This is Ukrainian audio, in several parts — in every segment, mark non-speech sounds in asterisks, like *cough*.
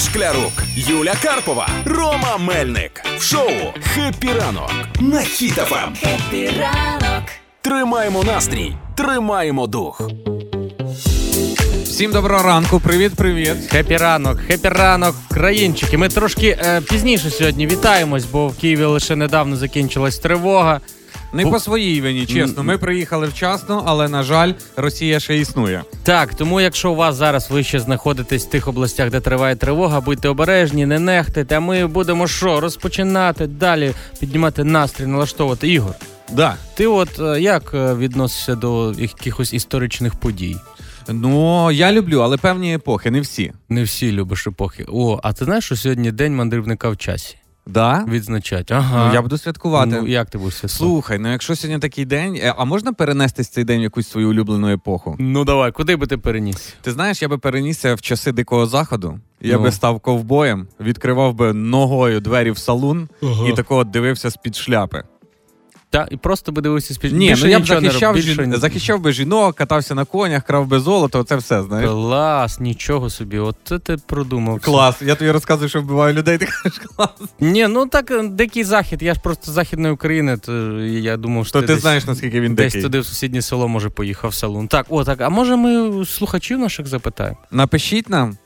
Шклярук, Юля Карпова, Рома Мельник. В шоу «Хеппі ранок» на Хіт-ФМ. Хеппі ранок. Тримаємо настрій, тримаємо дух. Всім доброго ранку, привіт, привіт. Хепі ранок, хепі ранок, українчики. Ми трошки е, пізніше сьогодні вітаємось, бо в Києві лише недавно закінчилась тривога. Не Бу- по своїй вині, чесно. Ми приїхали вчасно, але на жаль, Росія ще існує. Так, тому якщо у вас зараз ви ще знаходитесь в тих областях, де триває тривога, будьте обережні, не нехтайте. А ми будемо що розпочинати далі, піднімати настрій, налаштовувати. Ігор, Да. ти от е, як е, відносишся до якихось історичних подій? Ну я люблю, але певні епохи, не всі. Не всі любиш епохи. О, а ти знаєш, що сьогодні день мандрівника в часі? Да? Відзначать. Ага. Ну, я буду святкувати. Ну, як ти будеш святкувати? Слухай, ну якщо сьогодні такий день, е, а можна перенести цей день в якусь свою улюблену епоху? Ну давай, куди би ти переніс? Ти знаєш, я би перенісся в часи дикого заходу. Я Ну. би став ковбоєм, відкривав би ногою двері в салун Ага. і такого дивився з-під шляпи. Та і просто би дивився спіч. Ні, Більше ну я б нічого не захищав, роб- більше захищав би жінок, катався на конях, крав би золото, це все, знаєш. Клас, нічого собі. От це ти продумав. Клас, я тобі розказую, що вбиваю людей, ти кажеш клас. Ні, ну так е, дикий захід. Я ж просто з західної України, то я думав, що То ти, ти десь, знаєш, наскільки він десь дикий. туди в сусіднє село може поїхав в салон. Так, о, так. А може ми слухачів наших запитаємо? Напишіть нам.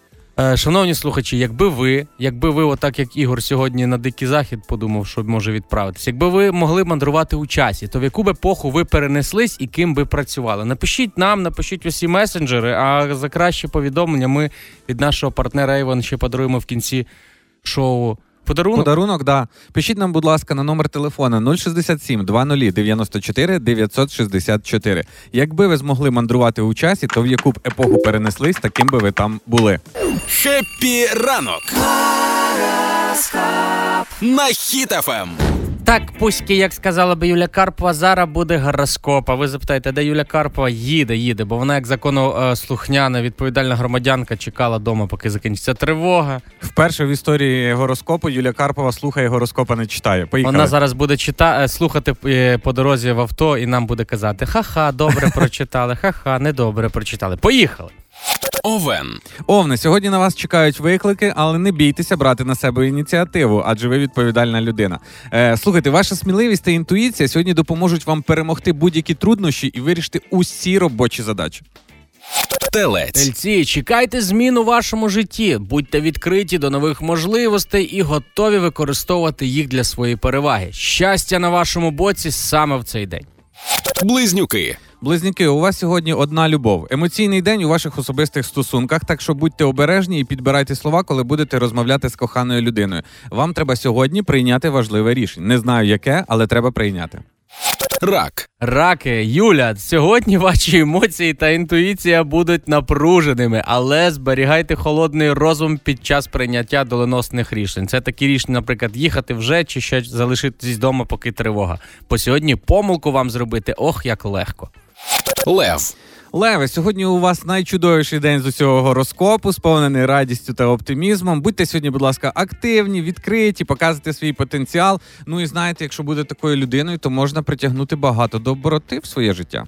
Е, шановні слухачі, якби ви, якби ви, отак як Ігор сьогодні на дикий захід подумав, що може відправитись, якби ви могли мандрувати у часі, то в яку б епоху ви перенеслись і ким би працювали? Напишіть нам, напишіть усі месенджери. А за краще повідомлення ми від нашого партнера і вам ще подаруємо в кінці шоу. Подарунок. Подарунок, да. Пишіть нам, будь ласка, на номер телефона 067 00 94 964. Якби ви змогли мандрувати у часі, то в яку б епоху перенеслись, та ким би ви там були. Хеппі ранок на Хіт-ФМ. Так, пуськи, як сказала би Юля Карпова, зараз буде гороскоп. А ви запитаєте, де Юля Карпова їде, їде, бо вона як законослухняна, відповідальна громадянка чекала вдома, поки закінчиться тривога. Вперше в історії гороскопу Юлія Карпова слухає гороскопа, не читає. Поїхали. Вона зараз буде чита... е, слухати е, по дорозі в авто і нам буде казати: ха-ха, добре *laughs* прочитали, ха-ха, недобре прочитали. Поїхали. Овен. Овне, сьогодні на вас чекають виклики, але не бійтеся брати на себе ініціативу, адже ви відповідальна людина. Е, слухайте, ваша сміливість та інтуїція сьогодні допоможуть вам перемогти будь-які труднощі і вирішити усі робочі задачі. Телець. Тельці, чекайте змін у вашому житті, будьте відкриті до нових можливостей і готові використовувати їх для своєї переваги. Щастя на вашому боці саме в цей день. Близнюки. Близнюки, у вас сьогодні одна любов. Емоційний день у ваших особистих стосунках, так що будьте обережні і підбирайте слова, коли будете розмовляти з коханою людиною. Вам треба сьогодні прийняти важливе рішення. Не знаю яке, але треба прийняти. Рак. Раки, Юля, сьогодні ваші емоції та інтуїція будуть напруженими, але зберігайте холодний розум під час прийняття доленосних рішень. Це такі рішення, наприклад, їхати вже чи ще залишитись вдома, поки тривога. Бо сьогодні помилку вам зробити ох як легко. Лев. Леве, сьогодні у вас найчудовіший день з усього гороскопу, сповнений радістю та оптимізмом. Будьте сьогодні, будь ласка, активні, відкриті, показуйте свій потенціал. Ну і знаєте, якщо буде такою людиною, то можна притягнути багато доброти в своє життя.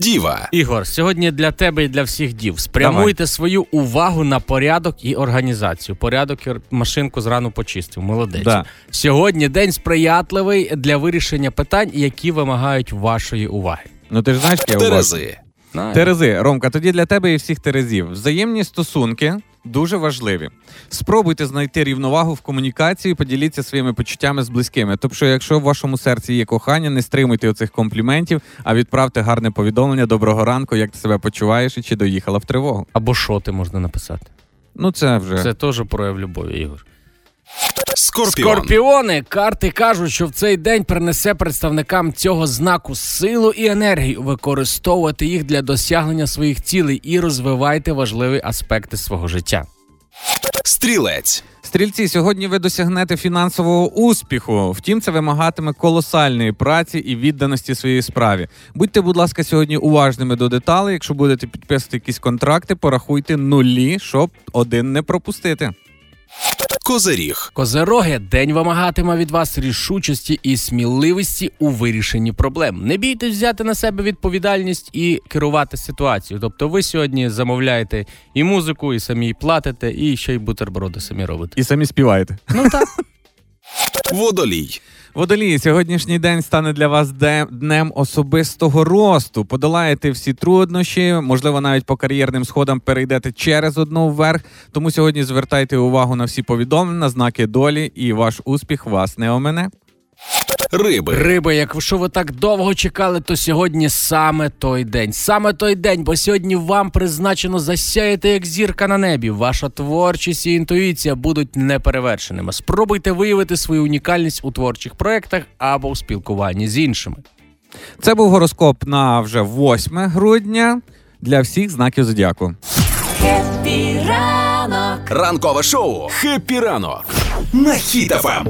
Діва. Ігор, сьогодні для тебе і для всіх дів. Спрямуйте свою увагу на порядок і організацію. Порядок і машинку зрану почистив. Молодець. Да. Сьогодні день сприятливий для вирішення питань, які вимагають вашої уваги. Ну ти ж знаєш, я уважаю. Терези. Знаєш? Терези, Ромка, тоді для тебе і всіх терезів. Взаємні стосунки дуже важливі. Спробуйте знайти рівновагу в комунікації, поділіться своїми почуттями з близькими. Тобто, якщо в вашому серці є кохання, не стримуйте оцих компліментів, а відправте гарне повідомлення доброго ранку, як ти себе почуваєш і чи доїхала в тривогу. Або що ти можна написати. Ну це вже Це теж прояв любові, Ігор. Скорпіон. Скорпіони, карти кажуть, що в цей день принесе представникам цього знаку силу і енергію. Використовувати їх для досягнення своїх цілей і розвивайте важливі аспекти свого життя. Стрілець. Стрільці, сьогодні ви досягнете фінансового успіху. Втім, це вимагатиме колосальної праці і відданості своїй справі. Будьте, будь ласка, сьогодні уважними до деталей. Якщо будете підписувати якісь контракти, порахуйте нулі, щоб один не пропустити. Козиріг. Козероги, день вимагатиме від вас рішучості і сміливості у вирішенні проблем. Не бійтесь взяти на себе відповідальність і керувати ситуацією. Тобто, ви сьогодні замовляєте і музику, і самі платите, і ще й бутерброди самі робите. І самі співаєте. Ну так. Водолій. Водолії, сьогоднішній день стане для вас днем особистого росту. Подолаєте всі труднощі, можливо, навіть по кар'єрним сходам перейдете через одну вверх. Тому сьогодні звертайте увагу на всі повідомлення, знаки долі, і ваш успіх вас не омене. Риби. Риби, якщо ви так довго чекали, то сьогодні саме той день. Саме той день, бо сьогодні вам призначено засяяти як зірка на небі. Ваша творчість і інтуїція будуть неперевершеними. Спробуйте виявити свою унікальність у творчих проєктах або у спілкуванні з іншими. Це був гороскоп на вже 8 грудня для всіх знаків зодіаку. Хеппі ранок! Ранкове шоу. Хеппі ранок. На Хіт-ФМ.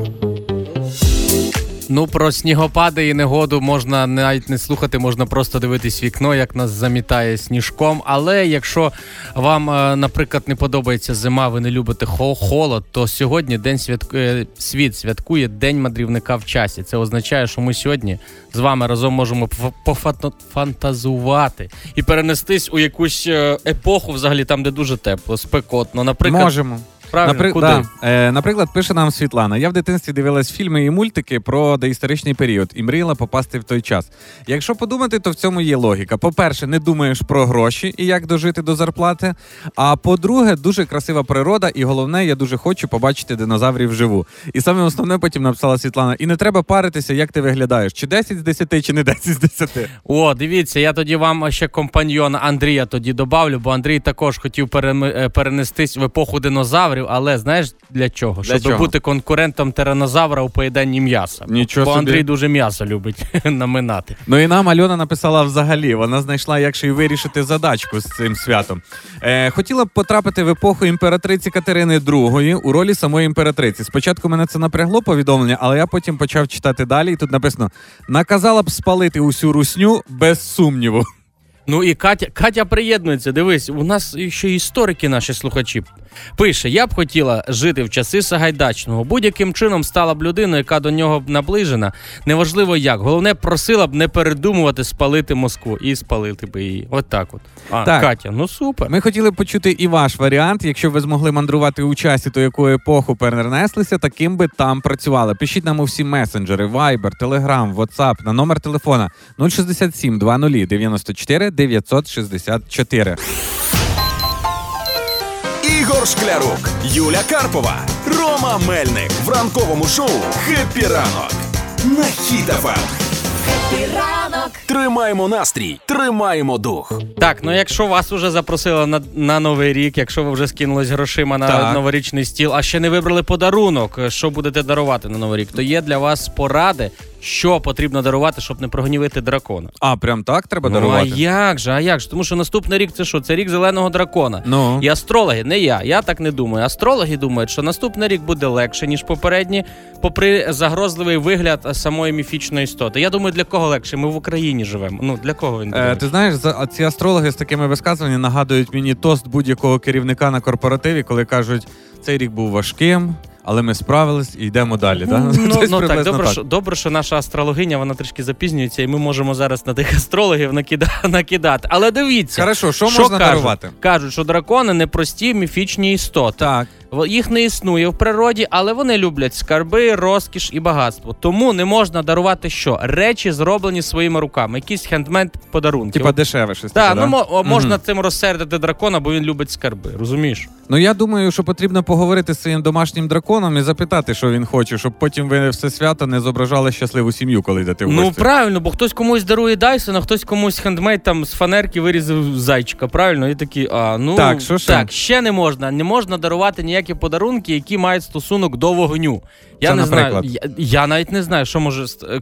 Ну про снігопади і негоду можна навіть не слухати, можна просто дивитись вікно, як нас замітає сніжком. Але якщо вам, е, наприклад, не подобається зима, ви не любите хо- холод, то сьогодні день святкує світ святкує День мандрівника в часі. Це означає, що ми сьогодні з вами разом можемо пофа- пофантазувати і перенестись у якусь е, епоху, взагалі там, де дуже тепло, спекотно. Наприклад, Можемо. Правильно, Напри- куди? да. Е, наприклад, пише нам Світлана. Я в дитинстві дивилась фільми і мультики про доісторичний період і мріяла попасти в той час. Якщо подумати, то в цьому є логіка. По-перше, не думаєш про гроші і як дожити до зарплати. А по-друге, дуже красива природа, і головне, я дуже хочу побачити динозаврів вживу. І саме основне потім написала Світлана: і не треба паритися, як ти виглядаєш, чи 10 з 10, чи не 10 з 10. О, дивіться, я тоді вам ще компаньйона Андрія тоді добавлю, бо Андрій також хотів е, перенестись в епоху динозаврів, але знаєш для чого? Для Щоб чого? бути конкурентом тиранозавра у поєднанні м'яса. Нічого бо собі. Андрій дуже м'ясо любить *laughs* наминати. Ну і нам Альона написала взагалі. Вона знайшла, як ще й вирішити задачку з цим святом. Е, хотіла б потрапити в епоху імператриці Катерини II у ролі самої імператриці. Спочатку мене це напрягло повідомлення, але я потім почав читати далі. І тут написано: наказала б спалити усю русню без сумніву. Ну і Катя, Катя приєднується. Дивись, у нас ще історики, наші слухачі. Пише: я б хотіла жити в часи Сагайдачного. Будь-яким чином стала б людиною, яка до нього б наближена. Неважливо як. Головне, просила б не передумувати спалити Москву і спалити би її. От так от. А, Так. Катя, ну супер. Ми хотіли б почути і ваш варіант. Якщо ви змогли мандрувати у часі, то яку епоху перенеслися, таким би там працювали. Пишіть нам у всі месенджери, Viber, Telegram, WhatsApp на номер телефона 067 20 94 964. Шклярук, Юля Карпова, Рома Мельник в ранковому шоу Хеппі ранок. На Хіт-ФМ. Ранок! Тримаємо настрій, тримаємо дух. Так, ну якщо вас уже запросили на, на новий рік, якщо ви вже скинулись грошима на Так. новорічний стіл, а ще не вибрали подарунок, що будете дарувати на новий рік, то є для вас поради, що потрібно дарувати, щоб не прогнівити дракона. А, прям так треба Ну, а як же, а як же? Тому що наступний рік це що? Це рік зеленого дракона. Ну. І астрологи, не я, я так не думаю. Астрологи думають, що наступний рік буде легше, ніж попередні, попри загрозливий вигляд самої міфічної істоти. Я думаю, для кого легше? Ми в Україні живемо. Ну для кого він? Е, ти знаєш, за ці астрологи з такими висказуваннями нагадують мені тост будь-якого керівника на корпоративі, коли кажуть, цей рік був важким, але ми справились і йдемо далі. да? Ну, *laughs* ну так, добре, Що, добре, що наша астрологиня вона трішки запізнюється, і ми можемо зараз на тих астрологів накида, *laughs* накидати. Але дивіться, Хорошо, що можна кажуть? дарувати? Кажуть, що дракони не прості міфічні істоти. Так. Їх не існує в природі, але вони люблять скарби, розкіш і багатство. Тому не можна дарувати що? Речі, зроблені своїми руками, якісь хендмейд подарунки. Типа дешеве щось. Так, ну да? мо- о, можна Мгм. цим розсердити дракона, бо він любить скарби. Розумієш? Ну я думаю, що потрібно поговорити з своїм домашнім драконом і запитати, що він хоче, щоб потім ви все свято не зображали щасливу сім'ю, коли йдете в Ну правильно, бо хтось комусь дарує Дайсон, а хтось комусь хендмейд там з фанерки вирізав зайчика. Правильно, і такі, а ну Так, що ще? так, ще не можна. Не можна дарувати ніякі подарунки, які мають стосунок до вогню. Я Це, не наприклад? знаю. Я, я навіть не знаю, що може е,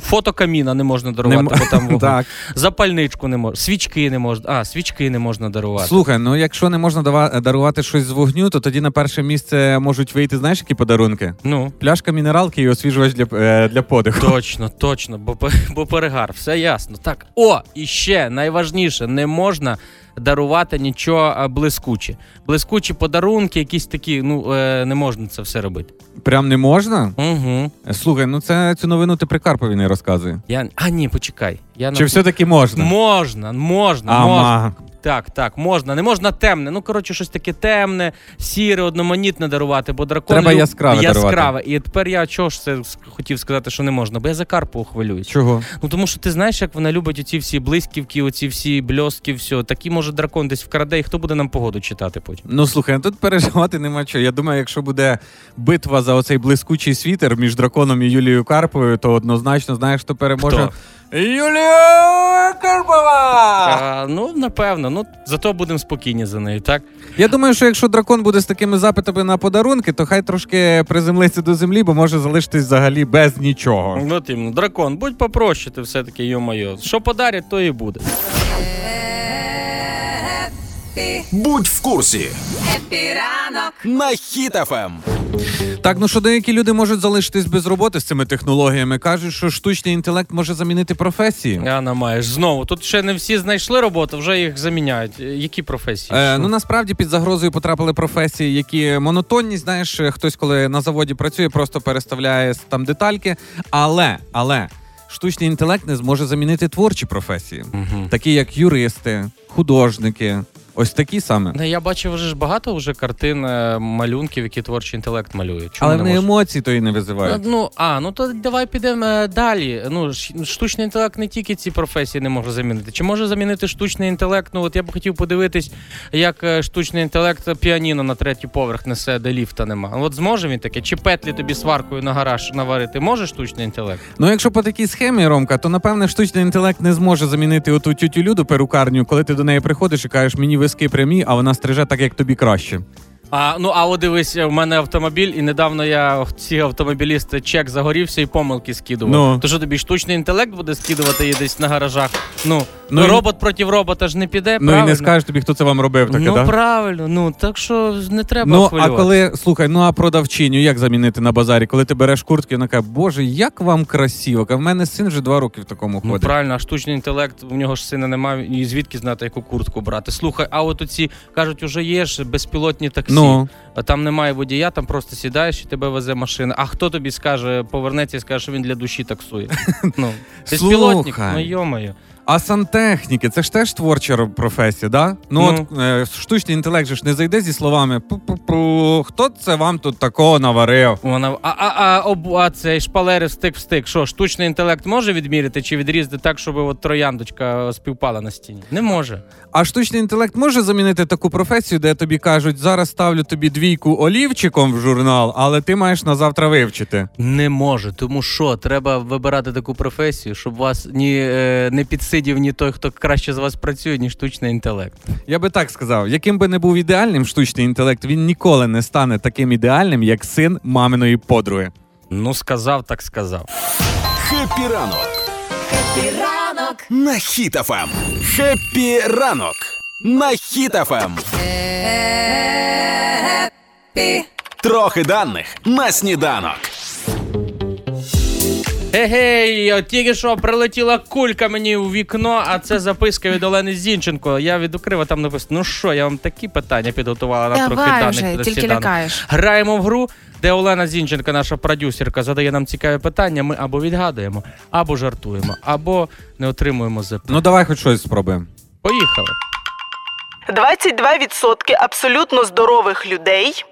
фото каміна не можна дарувати, Не бо там вогонь. *laughs* Так. Запальничку не можна, свічки не можна. А, свічки не можна дарувати. Слухай, ну якщо не можна дарувати щось з вогню, то тоді на перше місце можуть вийти, знаєш, які подарунки? Ну. Пляшка мінералки і освіжувач для, е, для подиху. Точно, точно, бо, бо перегар, все ясно. Так, о, і ще найважніше, не можна дарувати нічого а, блискуче. Блискучі подарунки, якісь такі, ну е, не можна це все робити. Прям не можна? Угу. Слухай, ну це цю новину ти при Карпові не розказує. Я... А, ні, почекай. Я Чи все-таки можна? Можна, можна, А, можна. ма. Так, так, можна. Не можна темне. Ну, коротше, щось таке темне, сіре, одноманітне дарувати, бо дракон Треба люб- яскраве яскраве. дарувати. І тепер я чого ж це хотів сказати, що не можна, бо я за Карпову хвилююсь. Чого? Ну тому що ти знаєш, як вона любить оці всі блисківки, оці всі бльостки, все. Такі може дракон десь вкраде, і хто буде нам погоду читати потім. Ну слухай, тут переживати нема чого. Я думаю, якщо буде битва за оцей блискучий світер між драконом і Юлією Карповою, то однозначно знаєш, хто переможе. Хто? Юлія Карпова! А, ну, напевно, ну зато будемо спокійні за нею, так? Я думаю, що якщо дракон буде з такими запитами на подарунки, то хай трошки приземлиться до землі, бо може залишитись взагалі без нічого. Ну, тим, дракон, будь попроще, ти все-таки, йо-моє. Що подарять, то і буде. Будь в курсі Хеппі ранок. на Хіт-ФМ. Так, ну що деякі люди можуть залишитись без роботи з цими технологіями. кажуть, що штучний інтелект може замінити професії. Яна маєш знову. Тут ще не всі знайшли роботу, вже їх заміняють. Які професії? Е, ну насправді під загрозою потрапили професії, які монотонні. Знаєш, хтось, коли на заводі працює, просто переставляє там детальки. Але, але штучний інтелект не зможе замінити творчі професії, Мгм. такі як юристи, художники. Ось такі саме. Ну, Я бачив вже ж багато вже картин, е, малюнків, які творчий інтелект малює. Чому Але не може? емоції то і не визивають. Ну, а, ну то давай підемо е, далі. Ну, штучний інтелект не тільки ці професії не може замінити. Чи може замінити штучний інтелект? Ну, от я б хотів подивитись, як е, штучний інтелект піаніно на третій поверх несе, де ліфта нема. От зможе він таке? Чи петлі тобі сваркою на гараж наварити? Може штучний інтелект? Ну, якщо по такій схемі, Ромка, то напевне штучний інтелект не зможе замінити оту тютю люду перукарню, коли ти до неї приходиш і кажеш, мені виски прямі, а вона стриже так, як тобі краще. А ну а от дивись, в мене автомобіль, і недавно я ці автомобілісти чек загорівся і помилки скидував. Ну. То що тобі штучний інтелект буде скидувати її десь на гаражах? Ну, Ну, ну і- робот проти робота ж не піде. Ну правильно? і не скажеш тобі, хто це вам робив таке, ну да? правильно, ну так що не треба Ну, а коли слухай, ну а продавчиню як замінити на базарі? Коли ти береш куртки, вона каже, Боже, як вам красиво. Каже, В мене син вже два роки в такому Ну, правильно, а штучний інтелект, у нього ж сина немає, і звідки знати, яку куртку брати. Слухай, а от оці кажуть, уже є ж безпілотні таксі. Ну. А там немає водія, там просто сідаєш і тебе везе машина. А хто тобі скаже, повернеться і скаже, що він для душі таксує? *laughs* Ну, Ти ж пілотник, ну йомаю. А сантехніки, це ж теж творча професія, да? Ну, Ну. от е, штучний інтелект же ж не зайде зі словами пу-пу-пу, хто це вам тут такого наварив? Вона а, а, а, об, а цей шпалери стик в стик. Що штучний інтелект може відміряти чи відрізати так, щоб от трояндочка співпала на стіні? Не може. А штучний інтелект може замінити таку професію, де тобі кажуть, зараз ставлю тобі двійку олівчиком в журнал, але ти маєш на завтра вивчити. Не може, тому що треба вибирати таку професію, щоб вас ні е, не підсидів ні той, хто краще з вас працює, ні штучний інтелект. Я би так сказав, яким би не був ідеальним штучний інтелект, він ніколи не стане таким ідеальним, як син маминої подруги. Ну сказав, так сказав. Хеппі ранок Хеппі ранок. на Хіт-ФМ. Хеппі ранок на Хіт-ФМ. Трохи даних на сніданок. Гей, от тільки що прилетіла кулька мені у вікно, а це записка від Олени Зінченко. Я відкрив, а там написано: ну що, я вам такі питання підготувала на трохи Давай даних. вже, до тільки сніданку. лякаєш. Граємо в гру, де Олена Зінченко, наша продюсерка, задає нам цікаві питання. Ми або відгадуємо, або жартуємо, або не отримуємо ЗП. Ну давай хоч щось спробуємо. Поїхали. 22% абсолютно здорових людей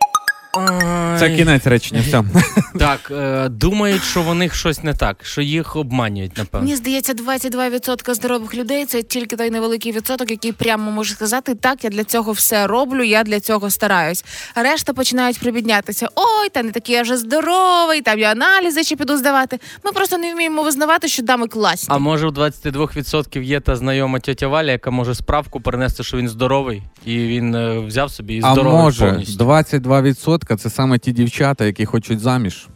Це кінець речення. Все. *laughs* Так, е, думають, що в них щось не так, що їх обманюють, напевно. Мені здається, 22% здорових людей це тільки той невеликий відсоток, який прямо може сказати, так, я для цього все роблю, я для цього стараюсь. А решта починають прибіднятися. Ой, та не такий я вже здоровий, там я аналізи ще піду здавати. Ми просто не вміємо визнавати, що дами класні. А може, у 22% є та знайома тетя Валя, яка може справку перенести, що він здоровий, і він е, взяв собі і А здоровий може, повністю. 22% це саме ті дівчата, які хочуть заміж.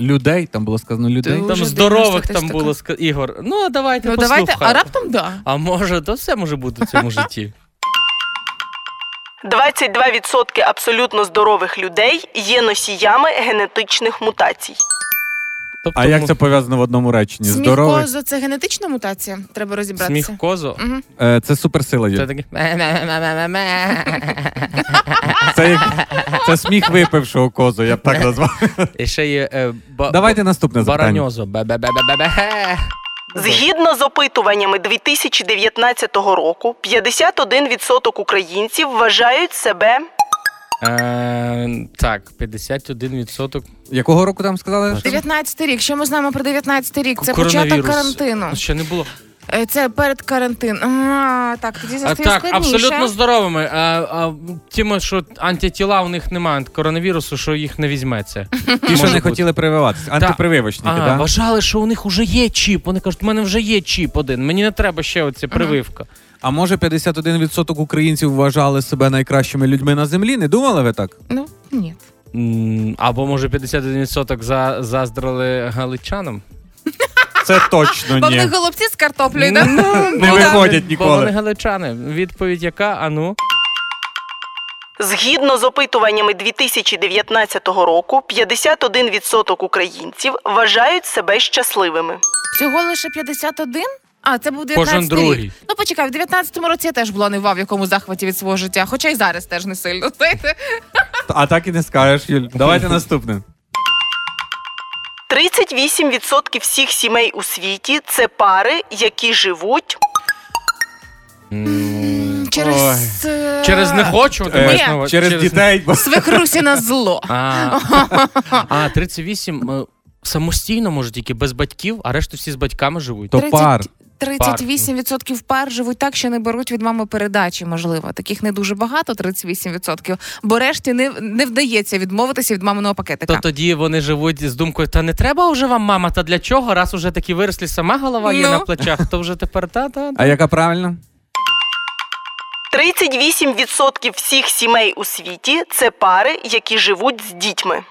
Людей, там було сказано людей. Там здорових там було ска- Ігор. Ну, а давайте ну послухаємо. давайте, а раптом да. А може, то все може бути в цьому житті. 22% абсолютно здорових людей є носіями генетичних мутацій. Тобто, А як це пов'язано в одному реченні? Сміх Здоровий? козу це генетична мутація. Треба розібратися. сміх козу? Е, Це суперсила Це є. таке. Це, як... це сміх випившого козу, я б так назвав. І ще є е, ба- Давайте наступне запитання. бараньозо. Згідно з опитуваннями 2019 року, 51% українців вважають себе Е, Так, 51%. Якого року там сказали? 19 рік. Що ми знаємо про 19 рік? Це початок карантину. Ну, Ще не було. Е, Це перед карантином. А, так, тоді А, так, складніше. абсолютно здоровими. А, а, тими, що антитіла у них немає коронавірусу, що їх не візьметься. Ті, що не хотіли прививатися. Антипрививочники, так? Вважали, що у них вже є чіп. Вони кажуть, у мене вже є чіп один. Мені не треба ще оця прививка. А може 51% українців вважали себе найкращими людьми на землі? Не думали ви так? Ну, ні. М, Або може 51% за, заздрили галичанам. Це точно Бо в ні. них голубці з картоплею, да? Не Ну, виходять Бо вони ніколи. галичани. Відповідь яка? А ну? Згідно з опитуваннями 2019 року, 51% українців вважають себе щасливими. Всього лише 51? А, це був 19 Кожен другий. рік. Ну, почекай, в 19-му році я теж була не в якому захваті від свого життя, хоча й зараз теж не сильно. Знаєте? А так і не скажеш, Юль. Давайте наступне. 38% всіх сімей у світі це пари, які живуть. Через, е, Через не хочу? ти Е, маєш на увазі? Через дітей. бо- Свекрусіна зло. *laughs* А, а 38 е, самостійно, може, тільки без батьків, а решту всі з батьками живуть. То пар. 38% пар живуть так, що не беруть від мами передачі, можливо. Таких не дуже багато, 38%. Бо решті не, не вдається відмовитися від маминого пакетика. То тоді вони живуть з думкою, та не треба вже вам мама, та для чого? Раз уже такі вирослі, сама голова є Ну. на плечах, то вже тепер та та. А яка правильно? 38% всіх сімей у світі це пари, які живуть з дітьми.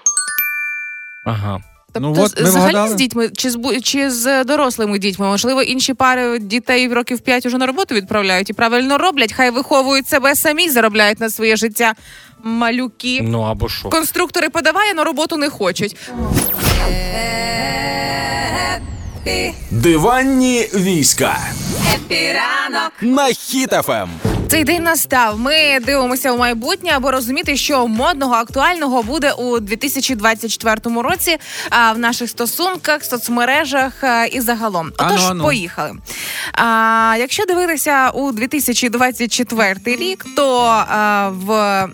Ага. Тобто, Ну, от, ми взагалі вгадали. з дітьми чи з чи з дорослими дітьми? Можливо, інші пари дітей в років 5 уже на роботу відправляють і правильно роблять. Хай виховують себе самі, заробляють на своє життя малюки. Ну або що? Конструктори подаває, на роботу не хочуть. Диванні війська Хеппі ранок. на Хіт-ФМ. Цей день настав. Ми дивимося в майбутнє, аби розуміти, що модного актуального буде у 2024 році а, в наших стосунках, соцмережах а, і загалом. Отож, ану. поїхали. А, якщо дивитися у 2024 рік, то а, в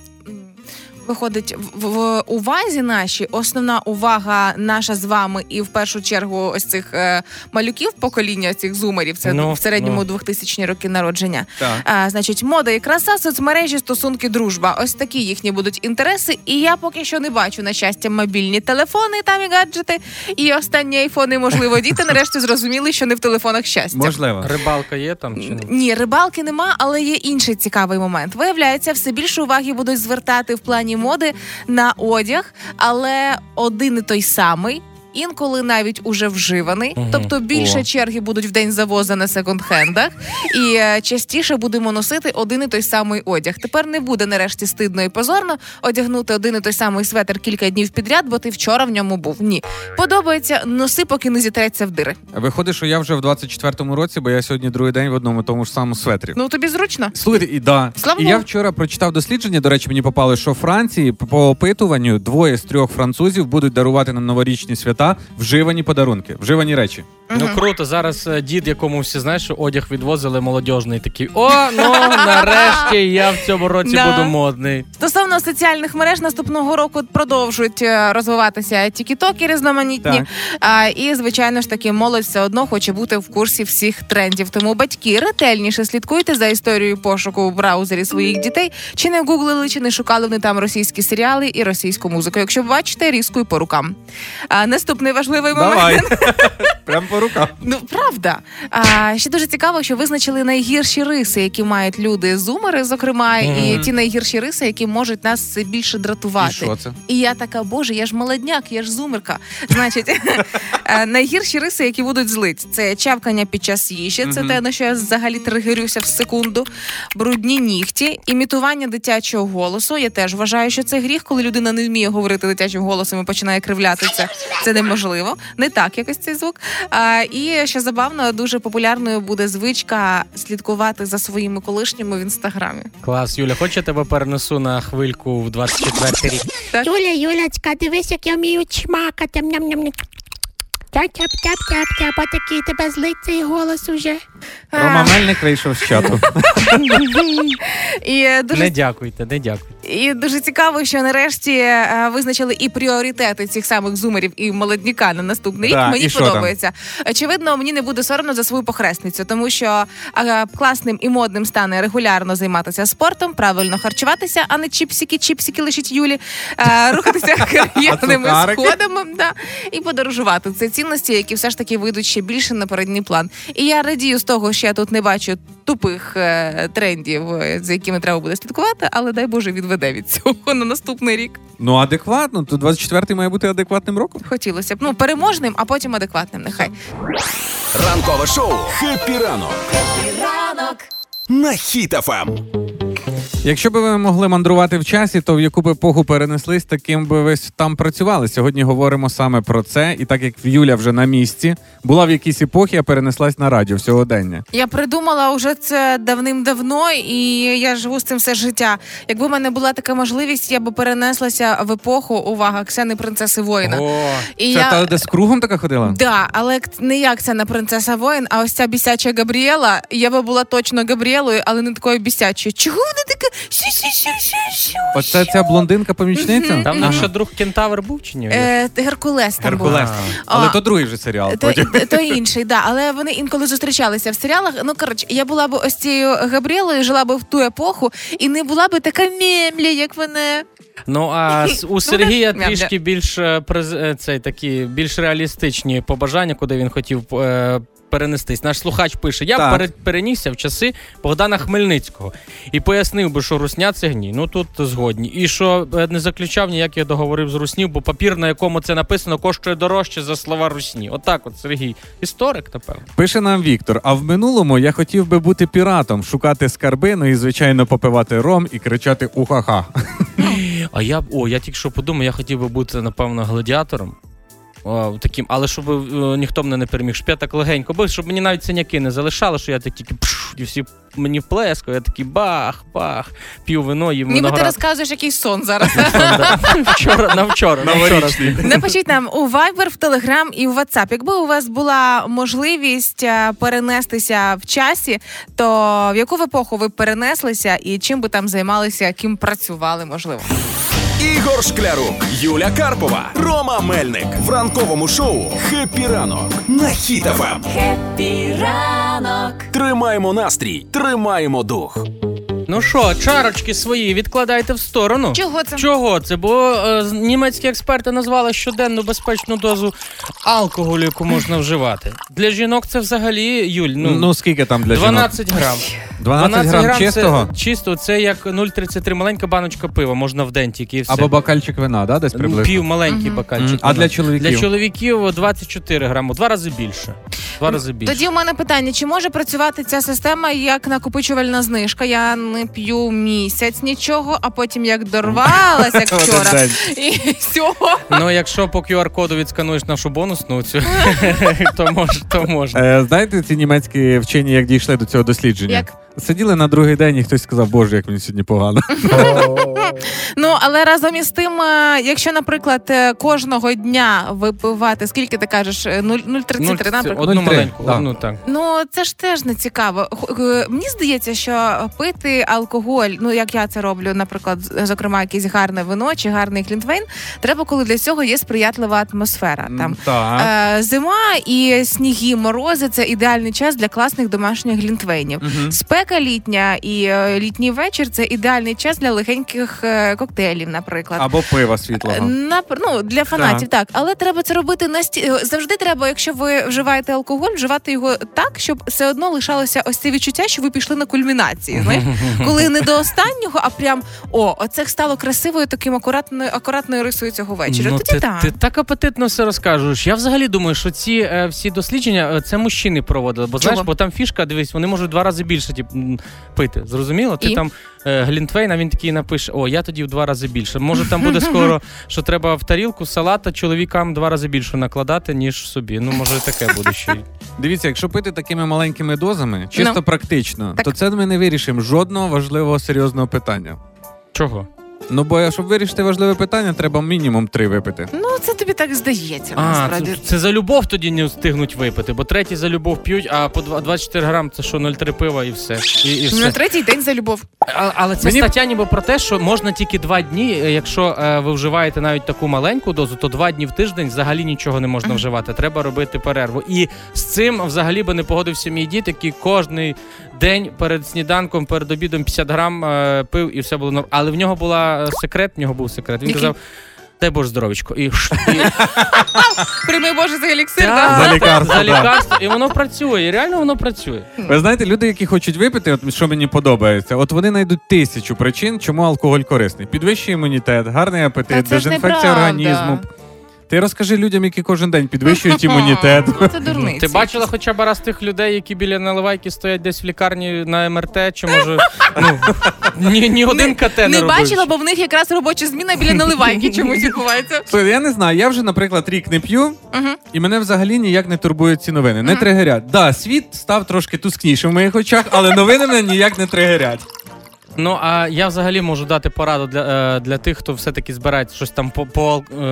Виходить в, в увазі нашій основна увага наша з вами, і в першу чергу ось цих е, малюків покоління цих зумерів. Це Ну, в середньому ну. 2000 роки народження. Так. А, значить, мода і краса, соцмережі, стосунки, дружба. Ось такі їхні будуть інтереси. І я поки що не бачу на щастя мобільні телефони там і гаджети. І останні айфони, можливо, діти нарешті зрозуміли, що не в телефонах щастя. Можливо. Рибалка є там чи ні? Ні, рибалки нема, але є інший цікавий момент. Виявляється, все більше уваги будуть звертати в плані моди на одяг, але один і той самий. Інколи навіть уже вживаний, Мгм. тобто більше О. черги будуть в день завоза на секонд-хендах, і е, частіше будемо носити один і той самий одяг. Тепер не буде нарешті стидно і позорно одягнути один і той самий светр кілька днів підряд, бо ти вчора в ньому був. Ні, подобається носи, поки не зітреться в дири. Виходить, що я вже в 24-му році, бо я сьогодні другий день в одному тому ж самому светрі. Ну тобі зручно. Слухайте, і да. Слава і я вчора прочитав дослідження. До речі, мені попало, що в Франції по опитуванню двоє з трьох французів будуть дарувати на новорічні свята вживані подарунки, вживані речі. Ну круто, зараз е, дід, якому всі знаєш, що одяг відвозили молодіжний, такий о, ну нарешті я в цьому році Да. буду модний. Стосовно соціальних мереж наступного року продовжують е, розвиватися тікітоки різноманітні. Так. А, і звичайно ж таки, молодь все одно хоче бути в курсі всіх трендів. Тому батьки ретельніше слідкуйте за історією пошуку в браузері своїх дітей. Чи не гуглили, чи не шукали вони там російські серіали і російську музику. Якщо бачите, різкою по рукам. А, наступний важливий момент. Давай. *laughs* Прям по рукам. Ну правда. А ще дуже цікаво, що визначили найгірші риси, які мають люди зумери, зокрема, і ті найгірші риси, які можуть нас більше І дратувати. що це? І я така, боже, я ж молодняк, я ж зумерка. Значить, *laughs* е, найгірші риси, які будуть злить, це чавкання під час їжі. Це те, на що я взагалі тригерюся в секунду. Брудні нігті, імітування дитячого голосу. Я теж вважаю, що це гріх, коли людина не вміє говорити дитячим голосом і починає кривлятися. Це неможливо, не так якось цей звук. А, і ще забавно, дуже популярною буде звичка слідкувати за своїми колишніми в інстаграмі. Клас, Юля, хоч я тебе перенесу на хвильку в 24-й рік. Юля, Юлячка, дивись, як я вмію чмакати. Ням-ням-ням. Тяп-тяп-тяп-тяп-тяп, отакий тебе злиться і голос уже. Рома Мельник вийшов з чату. І е, дуже Не дякуйте, не дякуйте. І дуже цікаво, що нарешті е, визначили і пріоритети цих самих зумерів і молодняка на наступний Да, рік. Мені подобається. Очевидно, мені не буде соромно за свою похресницю, тому що е, класним і модним стане регулярно займатися спортом, правильно харчуватися, а не чіпсики, чіпсики лишить Юлі, рухатися *laughs* кар'єрними сходами да, і подорожувати. Це цінності, які все ж таки вийдуть ще більше на передній план. І я радію з того, що я тут не бачу тупих е, трендів, е, за якими треба буде слідкувати, але дай Боже відведе від цього на наступний рік. Ну, адекватно, то 24-й має бути адекватним роком. Хотілося б ну переможним, а потім адекватним. Нехай Ранкове шоу «Хеппі ранок» Ранок. на Хіт-ФМ. Якщо би ви могли мандрувати в часі, то в яку б епоху перенеслись, таким би ви там працювали. Сьогодні говоримо саме про це. І так як Юля вже на місці, була в якійсь епохі, а перенеслась на радіо сьогодення. я придумала вже це давним-давно, і я живу з цим все життя. Якби в мене була така можливість, я би перенеслася в епоху. Увага, Ксени принцеси воїна. О, І це я... та, де з кругом така ходила? Да, але не як це не принцеса воїн, а ось ця бісяча Габріела. Я би була точно Габріелою, але не такою бісячою. Чого вона така? Оце ця блондинка помічниця? там Ага. наш друг Кентавр був чи ні? Е, Геркулес там був. Геркулес. Але А. то другий вже серіал. То, потім. то інший, да, але вони інколи зустрічалися в серіалах. Ну коротше, я була б ось цією Габріелою, жила б в ту епоху, і не була б така мемля, як вона. Ну а с- у *laughs* Сергія трішки більш е, през- е, цей такі більш реалістичні побажання, куди він хотів е, перенестись. Наш слухач пише: я Так. пере- перенісся в часи Богдана Хмельницького і пояснив би, що русня це гній. Ну тут згодні. І що е, не заключав ніяких договорів з руснів, бо папір, на якому це написано, коштує дорожче за слова русні. Отак, от Сергій, історик, напевно. Пише нам Віктор. А в минулому я хотів би бути піратом, шукати скарби, ну і звичайно попивати ром і кричати ухаха. А я б о, я тільки що подумав, я хотів би бути, напевно, гладіатором. О, таким, але щоб е, ніхто мене не переміг, щоб я так легенько бив, щоб мені навіть синяки не залишали, що я так тільки пш, і всі мені вплескали, я такий бах, бах, п'ю вино, їм Ніби ти розказуєш якийсь сон зараз. *laughs* Вчора, на вчора, на вчора. Напишіть нам у Viber, в Telegram і в WhatsApp. Якби у вас була можливість е, перенестися в часі, то в яку в епоху ви перенеслися і чим би там займалися, ким працювали, можливо? Ігор Шклярук, Юля Карпова, Рома Мельник в ранковому шоу «Хеппі ранок» на Хіт-ФМ. Хеппі ранок. Тримаємо настрій, тримаємо дух. Ну що, чарочки свої відкладайте в сторону. Чого це? Чого це? Бо е, німецькі експерти назвали щоденну безпечну дозу алкоголю, яку можна вживати. Для жінок це взагалі, Юль, ну, Ну, скільки там для жінок? 12 грам. 12 грам чистого? Це, чисто, це як 0,33 маленька баночка пива, можна в день тільки і все. Або бокальчик вина, да, десь Ну, приблизно? Пів маленький бокальчик. Мгм. А для чоловіків? Для чоловіків 24 грами, два рази більше. Два рази більше. Тоді у мене питання: чи може працювати ця система як накопичувальна знижка? Я не п'ю місяць нічого, а потім як дорвалася як *laughs* вчора, і всього. Ну, якщо по QR-коду відскануєш нашу бонусну цю, *laughs* то може, то можна. Е, знаєте, ці німецькі вчені, як дійшли до цього дослідження? Як? Сиділи на другий день, і хтось сказав, Боже, як мені сьогодні погано. Ну але разом із тим, е, якщо, наприклад, е, кожного дня випивати, скільки ти кажеш, Е, нуль- 0,33, Ну, наприклад. одну маленьку, одну так. Ну це ж теж не цікаво. Е, Мені здається, що пити алкоголь, ну як я це роблю, наприклад, зокрема, якесь гарне вино чи гарний клінтвейн, треба, коли для цього є сприятлива атмосфера. Там Так. е, зима і сніги, морози це ідеальний час для класних домашніх глінтвейнів. Мгм. Спека літня і е, літній вечір це ідеальний час для легеньких е, коктейлів, наприклад. Або пива світлого. На ну для фанатів, так. але треба це робити насті... завжди. Треба, якщо ви вживаєте алкоголь, вживати його так, щоб все одно лишалося ось це відчуття, що ви пішли на кульмінації. Знаєш, *laughs* коли не до останнього, а прям о, оце стало красивою таким акуратною акуратною рисою цього вечора. Ну, Тоді ти, так. ти так апетитно все розкажеш. Я взагалі думаю, що ці е, всі дослідження е, це мужчини проводили. Бо знаєш, бо там фішка, дивись, вони можуть два рази більше, типу, пити. Зрозуміло? Ти там е, Глінтвейн, він такий напише: О, я тоді в два рази більше. Може, там буде скоро, *laughs* що треба в тарілку салата чоловікам два рази більше накладати, ніж собі. Ну, може, таке буде ще. й. Дивіться, якщо пити такими маленькими дозами, чисто Ну. практично, Так. то це ми не вирішимо жодного важливого серйозного питання. Чого? Ну бо щоб вирішити важливе питання, треба мінімум три випити. Ну, це тобі так здається. А, насправді. це, це за любов тоді не встигнуть випити, бо треті за любов п'ють, а по 24 грам це що 0,3 пива і все. І, і На третій день за любов. А, але це Мені- стаття ніби про те, що можна тільки два дні. е, Якщо е, ви вживаєте навіть таку маленьку дозу, то два дні в тиждень взагалі нічого не можна вживати. Треба робити перерву. І з цим взагалі би не погодився мій дід, який кожний день перед сніданком, перед обідом 50 грам е, пив і все було норм. Але в нього була е, секрет. В нього був секрет. Він Який? казав. Дай Боже здоровечко. І, ш- і *laughs* Боже за еліксир, да? За лікарство, За да. лікарство. І воно працює. І реально воно працює. Ви знаєте, люди, які хочуть випити, от що мені подобається, от вони знайдуть тисячу причин, чому алкоголь корисний. Підвищує імунітет, гарний Та апетит, це ж дезінфекція неправда. організму. Ти розкажи людям, які кожен день підвищують імунітет. *laughs* Ну, Це дурниці. Ти бачила хоча б раз тих людей, які біля наливайки стоять десь в лікарні на МРТ, чи може ну, ні, ні один КТ не, Не робив бачила, бо в них якраз робоча зміна біля наливайки чомусь відбувається. Слухай, я не знаю, я вже, наприклад, рік не п'ю, і мене взагалі ніяк не турбують ці новини. Не тригерять. Да, світ став трошки тускнішим в моїх очах, але новини мене ніяк не тригерять. Ну а я взагалі можу дати пораду для, е, для тих, хто все-таки збирає щось там по, по е,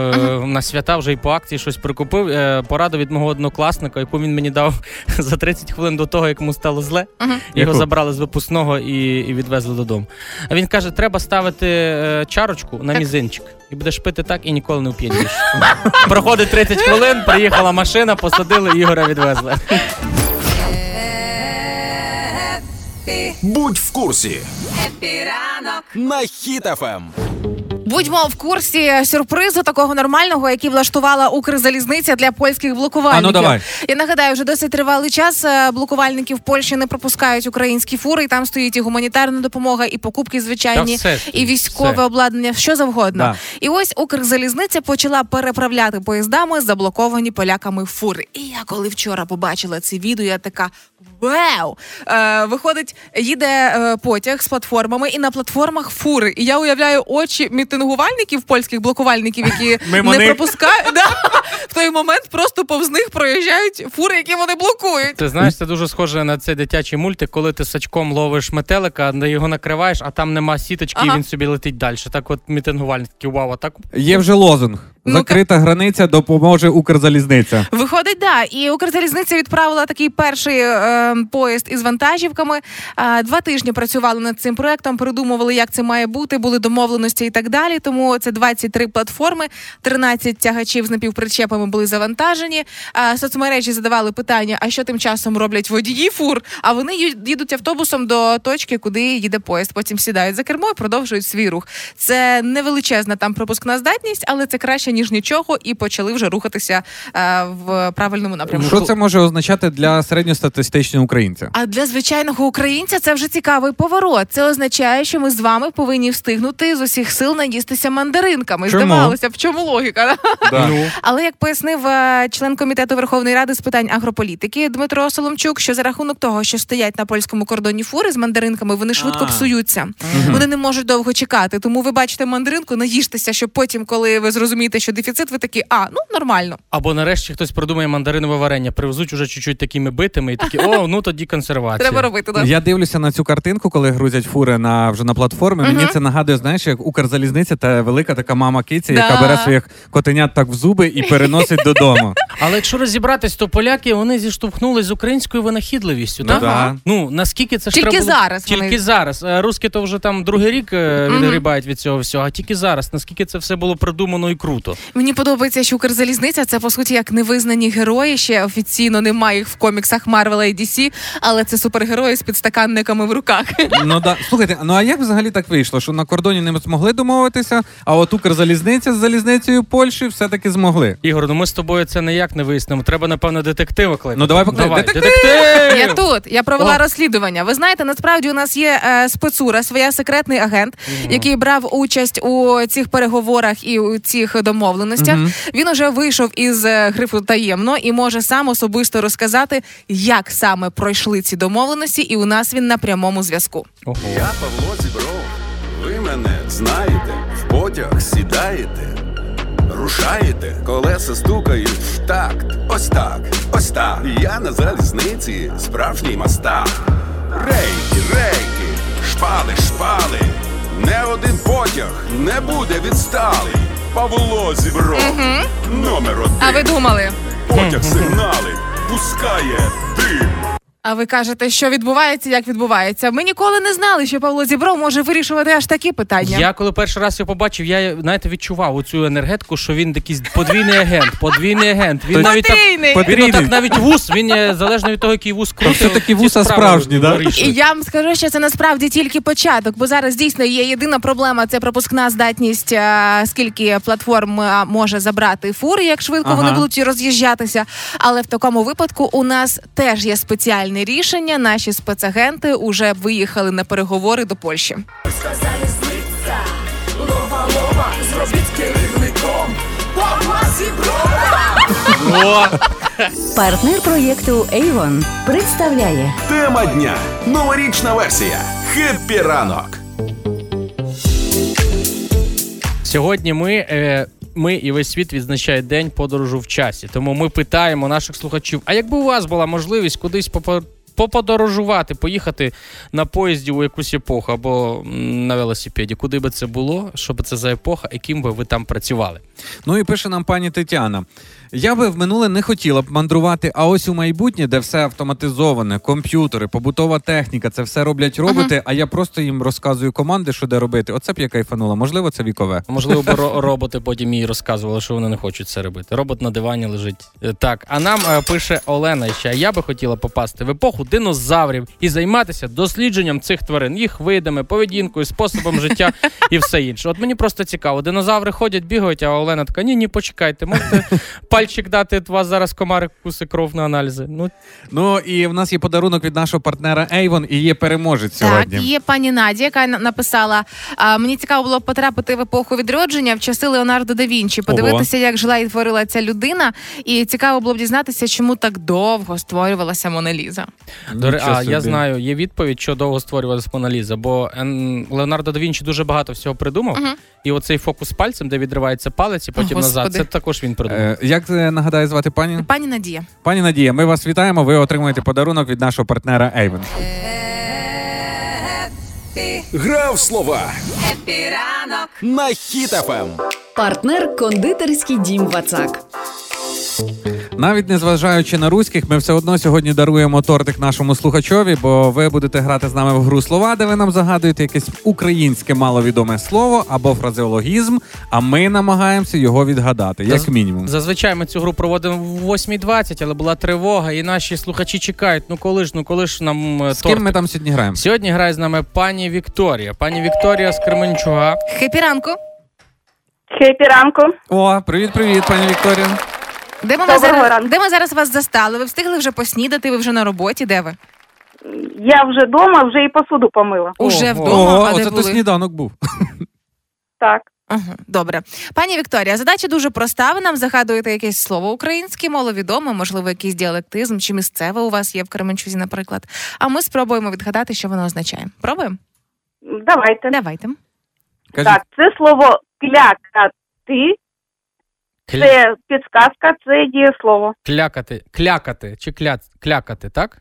на свята вже і по акції щось прикупив. Е, пораду від мого однокласника, яку він мені дав *laughs* за 30 хвилин до того, як йому стало зле. Мгм. Його Яку? забрали з випускного і, і відвезли додому. А він каже: треба ставити е, чарочку на Так. мізинчик. І будеш пити так і ніколи не вп'єш. Проходить 30 хвилин, приїхала машина, посадили, Ігоря відвезли. Будь в курсі Епіранок. на Ем. Хіт-ФМ. Будьмо в курсі сюрпризу такого нормального, який влаштувала Укрзалізниця для польських блокувальників. А ну, давай. Я нагадаю, вже досить тривалий час е, блокувальники в Польщі не пропускають українські фури, і там стоїть і гуманітарна допомога, і покупки звичайні, все, і військове все. обладнання, що завгодно. Да. І ось Укрзалізниця почала переправляти поїздами заблоковані поляками фури. І я коли вчора побачила це відео, я така. Вау! Е, виходить, їде е, потяг з платформами, і на платформах фури. І я уявляю очі мітингувальників, польських блокувальників, які *laughs* Мимо не них. пропускають. *laughs* Да, в той момент просто повз них проїжджають фури, які вони блокують. Ти знаєш, це дуже схоже на цей дитячий мультик, коли ти сачком ловиш метелика, де його накриваєш, а там нема сіточки, Ага. і він собі летить далі. Так от мітингувальник такий, вау, а так Є вже лозунг. Ну-ка. Границя допоможе Укрзалізниця. Виходить, да. І Укрзалізниця відправила такий перший е, поїзд із вантажівками. Е, два тижні працювали над цим проектом, придумували, як це має бути, були домовленості і так далі. Тому це 23 платформи, 13 тягачів з напівпричепами були завантажені. Е, соцмережі задавали питання: а що тим часом роблять водії фур? А вони їдуть автобусом до точки, куди їде поїзд. Потім сідають за кермо і продовжують свій рух. Це невеличезна там пропускна здатність, але це краще ніж нічого, і почали вже рухатися е, в правильному напрямку. Що це може означати для середньостатистичного українця? А для звичайного українця це вже цікавий поворот. Це означає, що ми з вами повинні встигнути з усіх сил наїстися мандаринками. Чому? Здавалося б, в чому логіка? да? Да. Але як пояснив е, член комітету Верховної Ради з питань агрополітики Дмитро Соломчук, що за рахунок того, що стоять на польському кордоні фури з мандаринками, вони швидко А. псуються. Вони не можуть довго чекати. Тому ви бачите мандаринку, наїжтеся, щоб потім, коли ви зрозумієте, що дефіцит, ви такі, а ну нормально. Або нарешті хтось придумає мандаринове варення, привезуть уже чуть-чуть такими битими, і такі, о, *laughs* ну тоді консервація. Треба робити. Да? Я дивлюся на цю картинку, коли грузять фури на вже на платформі. Мені це нагадує, знаєш, як Укрзалізниця та велика така мама киця, яка бере своїх котенят так в зуби і переносить додому. Але якщо розібратись, то поляки вони зіштовхнулись з українською винахідливістю. Ну так? да. Ну наскільки це ж Тільки треба було- зараз Тільки вони- зараз. Е, Руски то вже там другий рік е, відгрібають від цього всього, а тільки зараз. Наскільки це все було придумано і круто. Мені подобається, що Укрзалізниця це по суті як невизнані герої. Ще офіційно немає їх в коміксах Марвела і DC, але це супергерої з підстаканниками в руках. Ну да слухайте, ну а як взагалі так вийшло? Що на кордоні не змогли домовитися, а от Укрзалізниця з залізницею Польщі все-таки змогли. Ігор, ну ми з тобою це не як ніяк не вияснимо. Треба, напевно, детектива кликати. Ну, давай покликаємо. Давай, Детектив! детектив! Я тут. Я провела О. розслідування. Ви знаєте, насправді у нас є е, спецура, своя секретний агент, який брав участь у цих переговорах і у цих домовленостях. Мгм. Він уже вийшов із е, грифу таємно і може сам особисто розказати, як саме пройшли ці домовленості, і у нас він на прямому зв'язку. Ого. Я Павло Зібров. Ви мене знаєте, в потяг сідаєте, рушаєте, колеса стукають в такт. Ось так, ось так. Я на залізниці, справжній мастак. Рейки, рейки, шпали, шпали. Не один потяг не буде відсталий. Павло Зібров. Номер один. А ви думали? Потяг сигнали, пускає дим. А ви кажете, що відбувається, як відбувається? Ми ніколи не знали, що Павло Зібров може вирішувати аж такі питання. Я коли перший раз його побачив, я знаєте, відчував оцю енергетику, що він якийсь подвійний агент, подвійний агент. Він навіть так, він Потрійний. отак навіть вус, він е, залежно від того, який вус крутив. все-таки вуса справжні, да? І я вам скажу, що це насправді тільки початок, бо зараз дійсно є єдина проблема це пропускна здатність, скільки платформ може забрати фури, як швидко Ага. вони будуть роз'їжджатися. Але в такому випадку у нас теж є спеціальне рішення. Наші спецагенти вже виїхали на переговори до Польщі. Партнер проєкту Avon представляє Тема дня. Новорічна версія. Хеппі ранок. Сьогодні ми, е, ми і весь світ відзначає день подорожу в часі. Тому ми питаємо наших слухачів: а якби у вас була можливість кудись попо- поподорожувати, поїхати на поїзді у якусь епоху або на велосипеді, куди би це було, що би це за епоха, яким би ви там працювали? Ну і пише нам пані Тетяна. Я би в минуле не хотіла б мандрувати, а ось у майбутнє, де все автоматизоване, комп'ютери, побутова техніка, це все роблять роботи, а я просто їм розказую команди, що де робити. Оце б я кайфанула. Можливо, це вікове. Можливо, бо ро- роботи потім їй розказували, що вони не хочуть це робити. Робот на дивані лежить. Е, Так, а нам е, пише Олена ще. Я би хотіла попасти в епоху динозаврів і займатися дослідженням цих тварин, їх видами, поведінкою, способом життя і все інше. От мені просто цікаво. Динозаври ходять, бігають, а Олена така: ні, ні, почекайте, можете пальчик дати, у вас зараз комарик куси кров на аналізи. Ну Ну і в нас є подарунок від нашого партнера Avon і є переможець сьогодні. Так, є пані Надя, яка написала: а, мені цікаво було потрапити в епоху відродження в часи Леонардо да Вінчі, подивитися, як жила і творила ця людина. І цікаво було б дізнатися, чому так довго створювалася Мона Ліза. До а, я знаю, є відповідь, що довго створювалася Мона Ліза, бо Леонардо да Вінчі дуже багато всього придумав. Мгм. І оцей фокус пальцем, де відривається палець і потім О, назад, Господи. це також він придумав. Е, як е, нагадаю звати пані? Пані Надія. Пані Надія, ми вас вітаємо. Ви отримуєте подарунок від нашого партнера Avon. Гра в слова. На Хіт-ФМ. Партнер кондитерський дім Вацак. Навіть незважаючи на руських, ми все одно сьогодні даруємо тортик нашому слухачові, бо ви будете грати з нами в гру слова, де ви нам загадуєте якесь українське маловідоме слово або фразеологізм, а ми намагаємося його відгадати, як мінімум. Зазвичай ми цю гру проводимо в 8.20, але була тривога, і наші слухачі чекають. Ну коли ж, ну коли ж нам е, З ким ми там сьогодні граємо? Сьогодні грає з нами пані Вікторія. Пані Вікторія з Кременчуга. Хепі ранку. Хепі ранку. О, привіт, привіт, пані Вікторія. Де ми, Доброго зараз, ранку. де ми зараз вас застали? Ви встигли вже поснідати? Ви вже на роботі? Де ви? Я вже вдома, вже і посуду помила. Уже вдома, О, а де оце були? то сніданок був. Так. Ага, добре. Пані Вікторія, задача дуже проста. Ви нам загадуєте якесь слово українське, маловідоме, можливо, якийсь діалектизм чи місцеве у вас є в Кременчузі, наприклад. А ми спробуємо відгадати, що воно означає. Пробуємо? Давайте. Давайте. Кажіть, Так, це слово клякати, Кля... це підсказка, це дієслово. Клякати, клякати чи кля... клякати, так?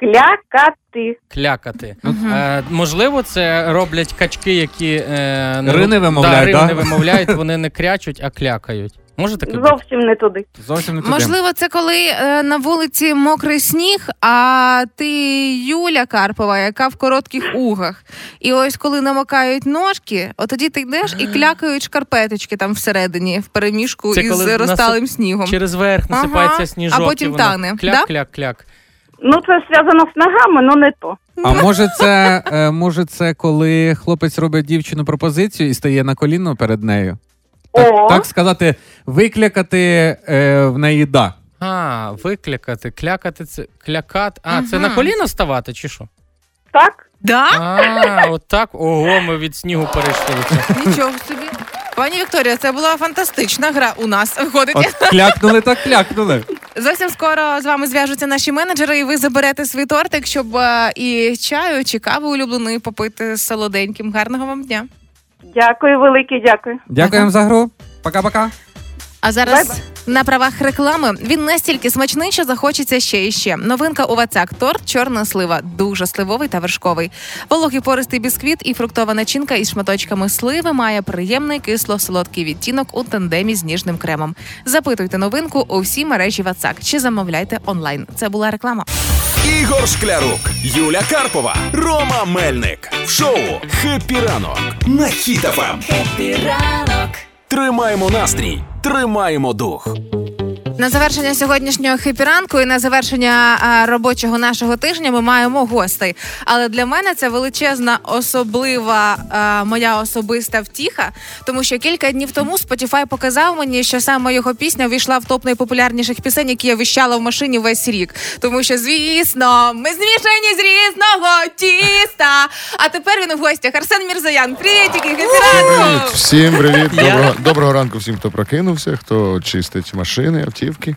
Клякати. Клякати. Угу. Е, можливо, це роблять качки, які е, не Ри не вимовляють, да, ри да? не вимовляють, вони не крячуть, а клякають. Може таке бути? Зовсім не туди. зовсім не туди. Можливо, це коли е, на вулиці мокрий сніг, а ти Юля Карпова, яка в коротких угах. І ось коли намокають ножки, от тоді ти йдеш і клякають шкарпеточки там всередині, в переміжку Це із коли розталим снігом. Через верх Ага, насипається а потім і воно тане, Кляк, да? кляк, кляк. Ну, це зв'язано з ногами, але не то. А може це, е, може це коли хлопець робить дівчину пропозицію і стає на коліно перед нею? Так, так сказати, виклякати е, в неї да. А, виклякати, клякати це клякати. А, це на коліна ставати, чи що? Так, Да? А, от так. Ого, ми від снігу перейшли. до цього. Нічого собі. Пані Вікторія, це була фантастична гра у нас. Виходить. От клякнули, так клякнули. Зовсім скоро з вами зв'яжуться наші менеджери, і ви заберете свій тортик, щоб е, і чаю, чи каву улюбленої попити з солоденьким. Гарного вам дня. Дякую, велике, дякую. Дякуємо за гру. Пока-пока. А зараз Bye-bye. на правах реклами він настільки смачний, що захочеться ще і ще. Новинка у Вацак торт чорна слива, дуже сливовий та вершковий. Вологий пористий бісквіт і фруктова начинка із шматочками сливи має приємний кисло-солодкий відтінок у тандемі з ніжним кремом. Запитуйте новинку у всій мережі Вацак чи замовляйте онлайн. Це була реклама. Ігор Шклярук, Юля Карпова, Рома Мельник. В шоу «Хеппі ранок» на Хіт-ФМ. Тримаємо настрій, тримаємо дух. На завершення сьогоднішнього Хеппі ранку і на завершення робочого нашого тижня ми маємо гостей. Але для мене це величезна особлива а, моя особиста втіха, тому що кілька днів тому Spotify показав мені, що саме його пісня війшла в топ найпопулярніших пісень, які я віщала в машині весь рік. Тому що, звісно, ми змішані з різного тіста. А тепер він у гостях Арсен Мірзаян. Привіт, всім привіт. Доброго, доброго ранку всім, хто прокинувся, хто чистить машини, автівки.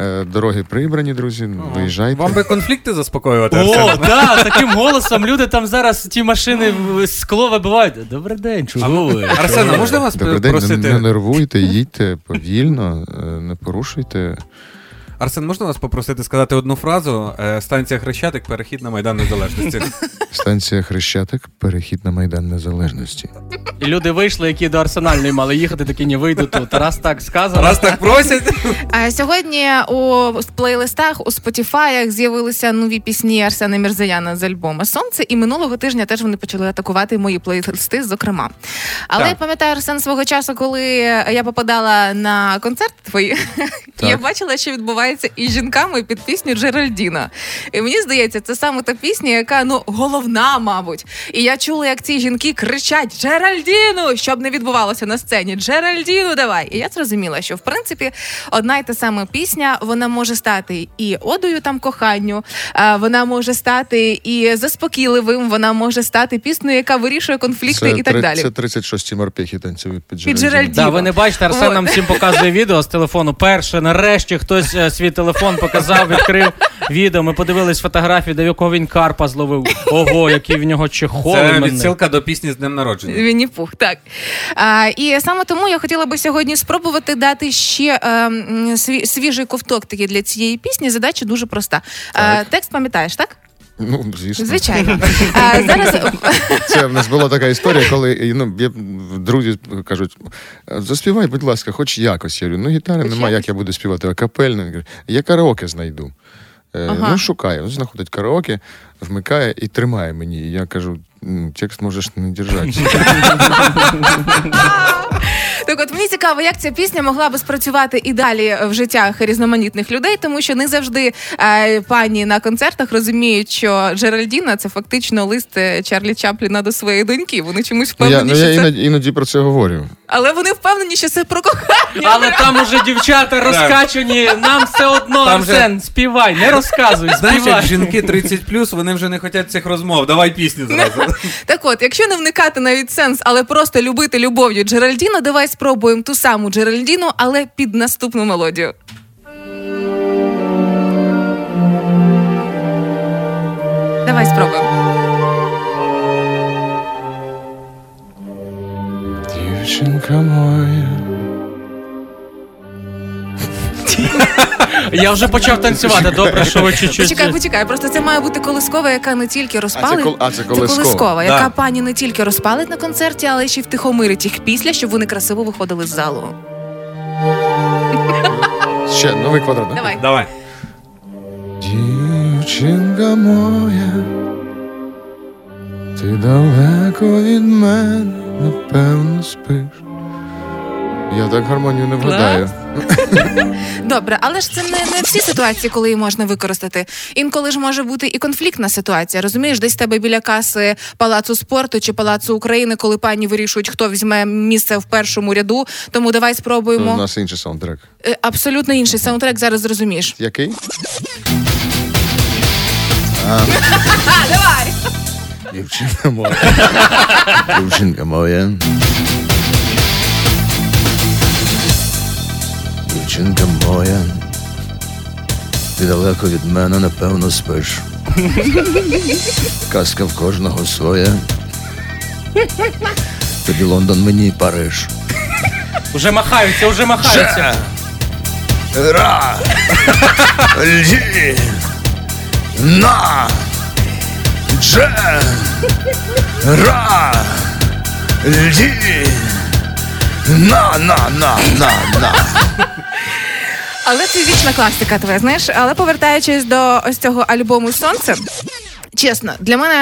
Е, Дороги прибрані, друзі. Виїжджайте. Вам би конфлікти заспокоювати. О, так, таким голосом люди там зараз ті машини скло вибивають. Добрий день, чого ви? Арсена, можна вас Добрий день, не, попросити? не нервуйте, їдьте повільно, е, не порушуйте. Арсен, можна вас попросити сказати одну фразу? Е, Станція Хрещатик, перехід на Майдан Незалежності. *laughs* Станція Хрещатик, перехід на Майдан Незалежності. І люди вийшли, які до арсенальної мали їхати, такі не вийдуть тут. Раз так сказано. Раз так просять. А Сьогодні у плейлистах у Spotify з'явилися нові пісні Арсена Мірзаяна з альбома Сонце, і минулого тижня теж вони почали атакувати мої плейлисти, зокрема. Але Так. я пам'ятаю Арсен свого часу, коли я попадала на концерти твої, *laughs* я бачила, що відбувається із жінками під пісню Джеральдіна. І мені здається, це саме та пісня, яка ну головна, мабуть. І я чула, як ці жінки кричать Джеральдіну, щоб не відбувалося на сцені. Джеральдіну, давай. І я зрозуміла, що в принципі одна й та сама пісня вона може стати і одою там коханню, вона може стати і заспокійливим, вона може стати піснею, яка вирішує конфлікти і так далі. це 36 морпехи танцюють під. Джеральдіно. Да, ви не бачите, Арсен Вот. нам всім показує відео з телефону. Перше, нарешті хтось е, свій телефон показав, відкрив відео. Ми подивились фотографії, де якого він карпа зловив. Ого, який в нього чехол. Це відсилка до пісні з днем народження. Вінні Пух, так. А, і саме тому я хотіла би сьогодні спробувати дати ще а, сві- свіжий ковток такий для цієї пісні. Задача дуже проста. А, текст пам'ятаєш, так? Ну, звісно. Звичайно. *laughs* А, зараз Це в нас була така історія, коли ну, я, друзі кажуть, заспівай, будь ласка, хоч якось. Я говорю, ну гітари Хоч немає, як я буду співати акапельно. Він каже, Я караоке знайду. Е, Ага. Ну, шукає. Він знаходить караоке, вмикає і тримає мені. І я кажу, «Ну, текст можеш не держати. *laughs* Цікаво, як ця пісня могла би спрацювати і далі в життях різноманітних людей, тому що не завжди е, пані на концертах розуміють, що Джеральдіна це фактично лист е, Чарлі Чапліна до своєї доньки. Вони чомусь Ну, впевнені, я, ну, я це... іноді, іноді про це говорю. Але вони впевнені, що це про кохання. Але там уже дівчата розкачані. Нам все одно, Там же- Арсен, співай, не розказуй, Знаєш, як співай. жінки 30 вони вже не хочуть цих розмов. Давай пісню зразу. Так от, якщо не вникати навіть сенс, але просто любити любов'ю Джеральдіну, давай спробуємо ту саму Джеральдіну, але під наступну мелодію. Давай спробуємо. Дівчинка моя. Я вже почав танцювати. Добре, що ви чуть-чуть. Почекай, почекай. Просто це має бути колискова, яка не тільки розпалить. кол- а, це колискова. яка Да. пані не тільки розпалить на концерті, але ще й втихомирить їх після, щоб вони красиво виходили з залу. Ще новий квадрат. да? Давай. Давай. Дівчинка моя, ти далеко від мене, напевно, спиш. Я так гармонію не вгадаю. *laughs* Добре, але ж це не, не всі ситуації, коли її можна використати. Інколи ж може бути і конфліктна ситуація. Розумієш, десь тебе біля каси палацу спорту чи палацу України, коли пані вирішують, хто візьме місце в першому ряду. Тому давай спробуємо. У нас інший саундтрек. Е, абсолютно інший саундтрек. Зараз зрозумієш. Який? *laughs* Давай! Дівчинка моя. *laughs* Дівчинка моя. Дівчинка моя. Ти далеко від мене, напевно, спиш. Казка в кожного своя. Тобі Лондон, мені Париж. Уже махаються, уже махаються. Ра! *laughs* Лі! На! Дже! Ра! Лі! На, на, на, на, на. Але це вічна класика, твоя, знаєш. Але повертаючись до ось цього альбому Сонце. Чесно, для мене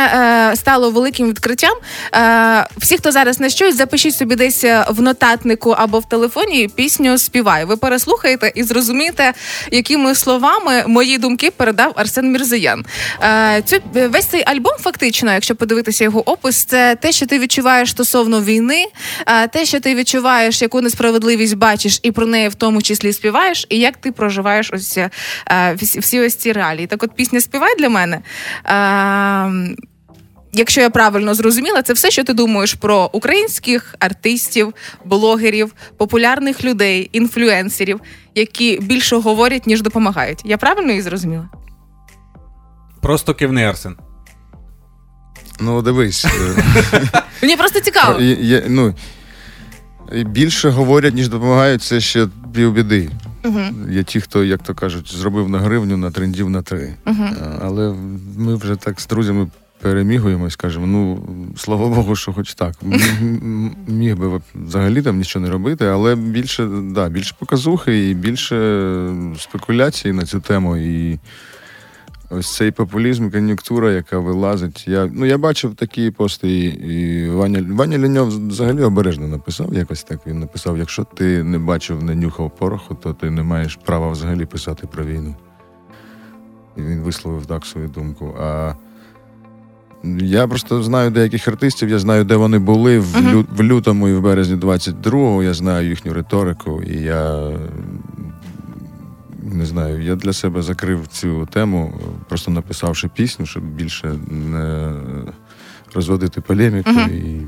е, стало великим відкриттям. Е, всі, хто зараз не чують, запишіть собі десь е, в нотатнику або в телефоні пісню Співай. Ви переслухаєте і зрозумієте, якими словами мої думки передав Арсен Мірзаян. Е, цю весь цей альбом, фактично, якщо подивитися його опис, це те, що ти відчуваєш стосовно війни, е, те, що ти відчуваєш, яку несправедливість бачиш, і про неї в тому числі співаєш, і як ти проживаєш ось е, всі ось ці реалії. Так, от пісня Співай для мене. Е, Якщо я правильно зрозуміла, це все, що ти думаєш про українських артистів, блогерів, популярних людей, інфлюенсерів, які більше говорять, ніж допомагають. Я правильно її зрозуміла? Просто кивни, Арсен. Ну, дивись. е, *laughs* Мені просто цікаво. Є, ну, більше говорять, ніж допомагають, це ще півбіди. Угу. Є ті, хто, як то кажуть, зробив на гривню, на трендів на три. Uh-huh. Але ми вже так з друзями перемігуємось, кажемо, ну, слава Богу, що хоч так. Міг би взагалі там нічого не робити, але більше, да, більше показухи і більше спекуляцій на цю тему. І ось цей популізм, кон'юнктура, яка вилазить. Я, ну, я бачив такі пости, і, і Ваня, Ваня Ліньов взагалі обережно написав, якось так він написав: якщо ти не бачив, не нюхав пороху, то ти не маєш права взагалі писати про війну. І він висловив так свою думку. А я просто знаю деяких артистів, я знаю, де вони були в, лю- в лютому і в березні 22-го, я знаю їхню риторику, і я не знаю, я для себе закрив цю тему, просто написавши пісню, щоб більше не розводити полеміку. Мгм. І...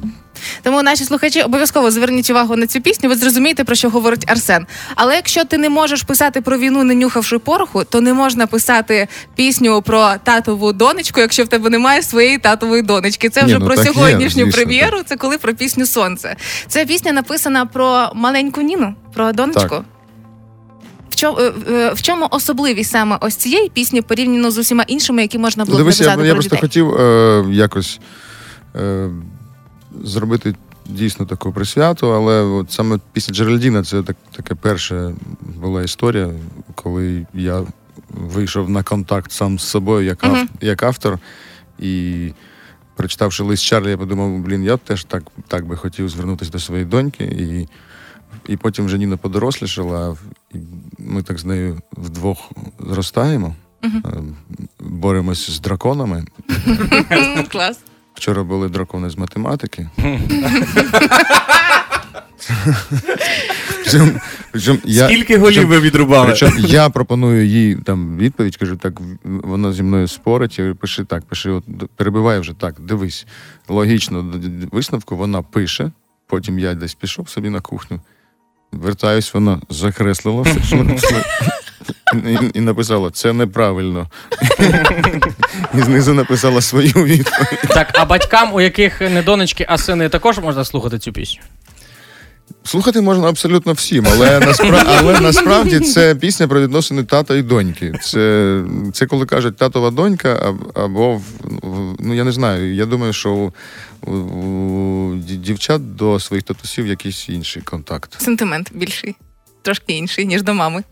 Тому наші слухачі обов'язково зверніть увагу на цю пісню. Ви зрозумієте, про що говорить Арсен. Але якщо ти не можеш писати про війну, не нюхавши пороху, то не можна писати пісню про татову донечку, якщо в тебе немає своєї татової донечки. Це Ні, вже ну про так є, сьогоднішню звісно, прем'єру. Це коли про пісню Сонце. Це пісня написана про маленьку Ніну, про донечку. Так. Чому, е, е, в чому особливість саме ось цієї пісні порівняно з усіма іншими, які можна було б Дивись, я, написати я про просто дітей? хотів е, якось е, зробити дійсно таку присвяту, але от саме після Джеральдіна це так, таке перша була історія, коли я вийшов на контакт сам з собою як, Мгм. як автор. І прочитавши лист Чарлі, я подумав, блін, я б теж так, так би хотів звернутися до своєї доньки. І, і потім вже Ніна подорослішала, і ми так з нею вдвох зростаємо, е, боремось з драконами. *laughs* Клас. Вчора були дракони з математики. *laughs* Причому, причому я, Скільки голів ви відрубали? причому я пропоную їй там відповідь, кажу, так вона зі мною спорить. Я говорю, пиши так, пиши, от перебивай вже так, дивись. Логічно висновку вона пише, потім я десь пішов собі на кухню. Вертаюсь, вона закреслила все, що написала, і, написала: це неправильно. І знизу написала свою відповідь. Так, а батькам, у яких не донечки, а сини, також можна слухати цю пісню. Слухати можна абсолютно всім, але, наспра... але насправді це пісня про відносини тата і доньки. Це, це коли кажуть татова донька, або ну я не знаю. Я думаю, що у, у, у дівчат до своїх татусів якийсь інший контакт. Сентимент більший, трошки інший, ніж до мами.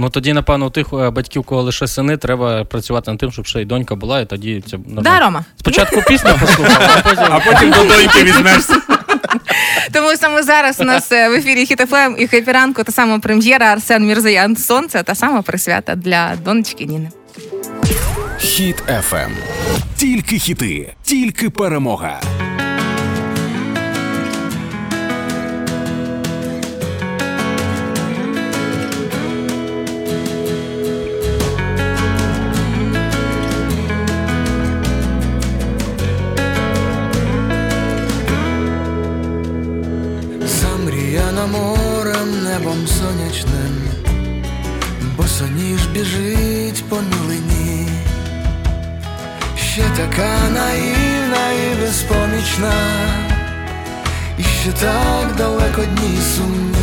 Ну тоді, напевно, у тих е, батьків, кого лише сини, треба працювати над тим, щоб ще й донька була, і тоді це Да. Рома? Спочатку пісню послухав, а потім. А потім до доньки візьмешся. Тому саме зараз у нас е, в ефірі Хіт-ФМ і «Хеппі ранку» та сама прем'єра Арсен Мірзоян Сонце та сама присвята для донечки Ніни. Хіт FM. Тільки хіти, тільки перемога. Ще так далеко дні сумні.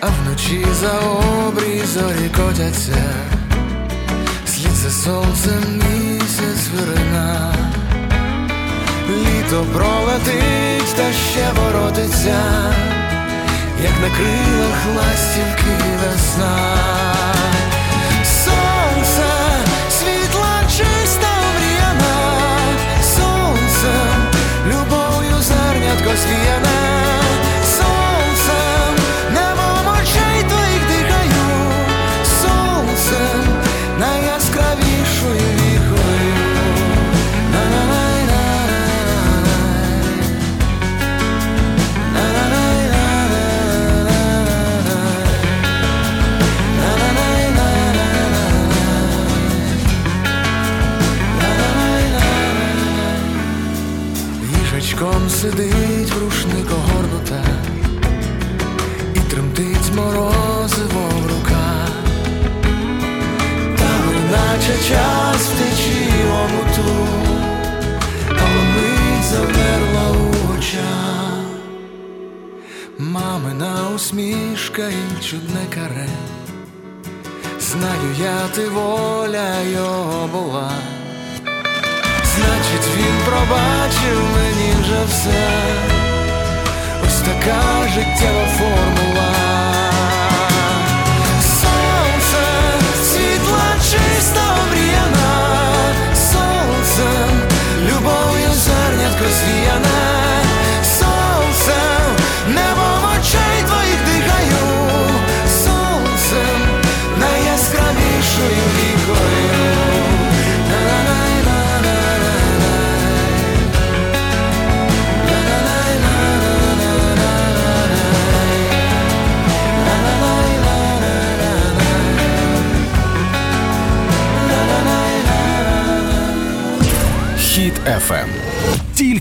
А вночі за обрій зорі котяться. Слід за сонцем місяць вирина, літо пролетить та ще воротиться, як на крилах ластівки весна.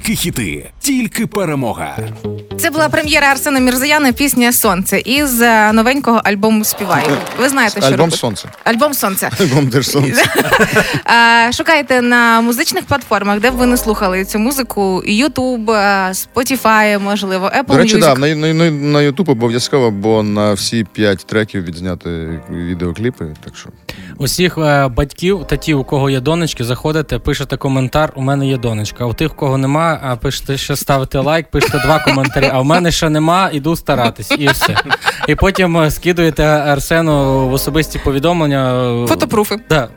Тільки хіти, тільки перемога. Це була прем'єра Арсена Мірзаяна пісня Сонце із е, новенького альбому Співаю. Ви знаєте, що Альбом робити. сонце. Альбом Сонце. *laughs* Альбом Держ сонце. *laughs* Е, Шукайте на музичних платформах, де б ви не слухали цю музику. YouTube, е, Spotify, можливо, Apple До речі, Music. да, на, на, на, на YouTube обов'язково, бо на всі п'ять треків відзняти відеокліпи. Так що Усіх е, батьків, ті, у кого є донечки, заходите, пишете коментар. У мене є донечка. У тих, у кого нема, а пишете ще ставите лайк, пишете два коментарі. А в мене ще нема, іду старатись, і все. І потім е, скидуєте Арсену в особисті повідомлення. е, Фотопруфи. Да.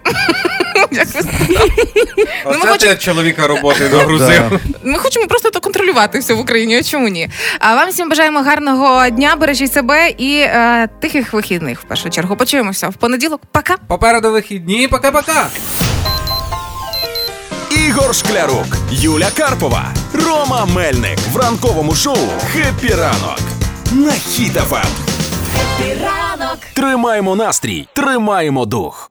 Ну, ми Оце ти чоловіка роботи догрузив. Ми хочемо просто то контролювати все в Україні. а Чому ні? А вам всім бажаємо гарного дня, бережіть себе і е, тихих вихідних в першу чергу. Почуємося в понеділок. Пока. Попереду вихідні. Пока-пока. Ігор Шклярук, Юля Карпова, Рома Мельник в ранковому шоу «Хеппі ранок» на Хіт FM. Тримаємо настрій, тримаємо дух.